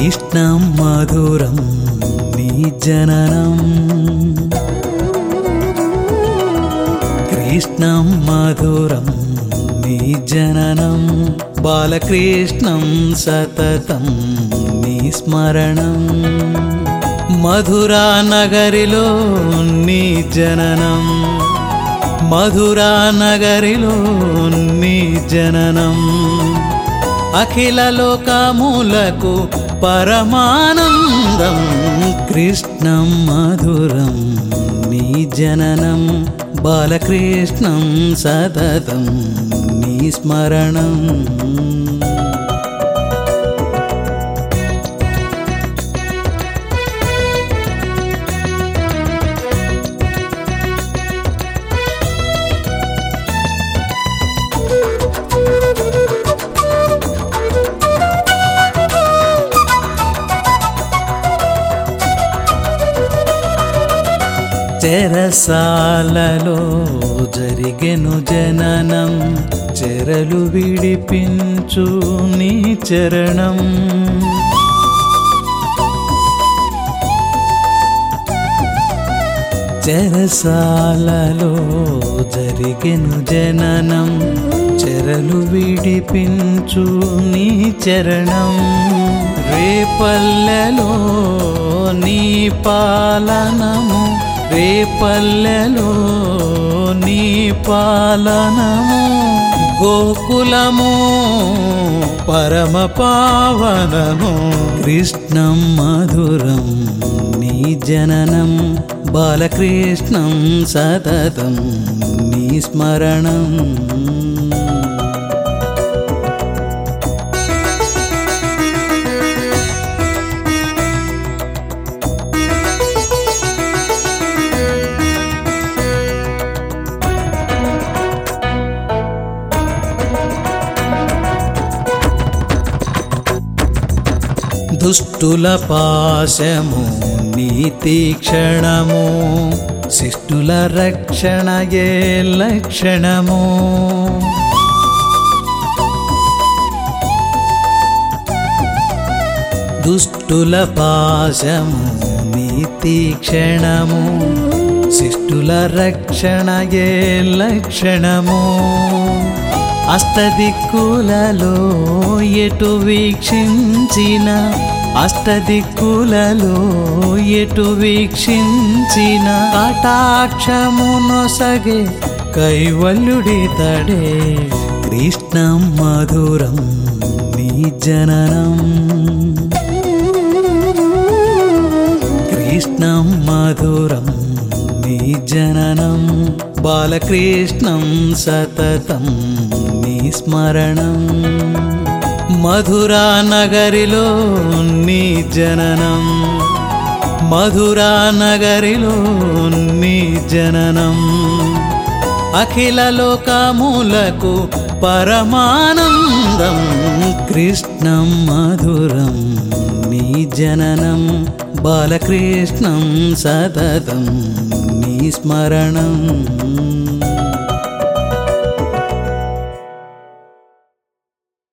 కృష్ణం మధురం నీ జననం. కృష్ణం మధురం నీ జననం. బాలకృష్ణం సతతం నీ స్మరణం. మధురా అఖిల లోకములకు పరమానందం కృష్ణం మధురం నీ జననం బాలకృష్ణం సతతం నీ స్మరణం చెరసాలలో జరిగెను జననం చెరలు విడిపించు నీ చరణం. చెరసాలలో జరిగెను జననం చెరలు విడిపించు నీ చరణం. రేపల్లెలో నీ పాలనము రేపల్లెలో నీ పాలనము గోకులము పరమ పావనము. కృష్ణం మధురం నీ జననం బాలకృష్ణం సతతం నీ స్మరణం. దుష్టుల పాశము నీతి క్షణము శిష్టుల రక్షణయే లక్షణము. దుష్టుల పాశము నీతి క్షణము శిష్టుల రక్షణయే లక్షణము. అస్తదిక్కులలో ఎటు వీక్షించిన? అస్తదిక్కులలో ఎటు వీక్షించిన? కటాక్షమునొసగే కైవల్యుడి తడే కృష్ణం మధురం నీ జననం. కృష్ణం మధురం నీ జననం. బాలకృష్ణం సతతం నీ స్మరణం. మధురా నగరిలో నీ జననం. మధురా నగరిలో నీ జననం. అఖిల లోకములకు పరమానందం. కృష్ణం మధురం నీ జననం. బాలకృష్ణం సతతం నీ స్మరణం.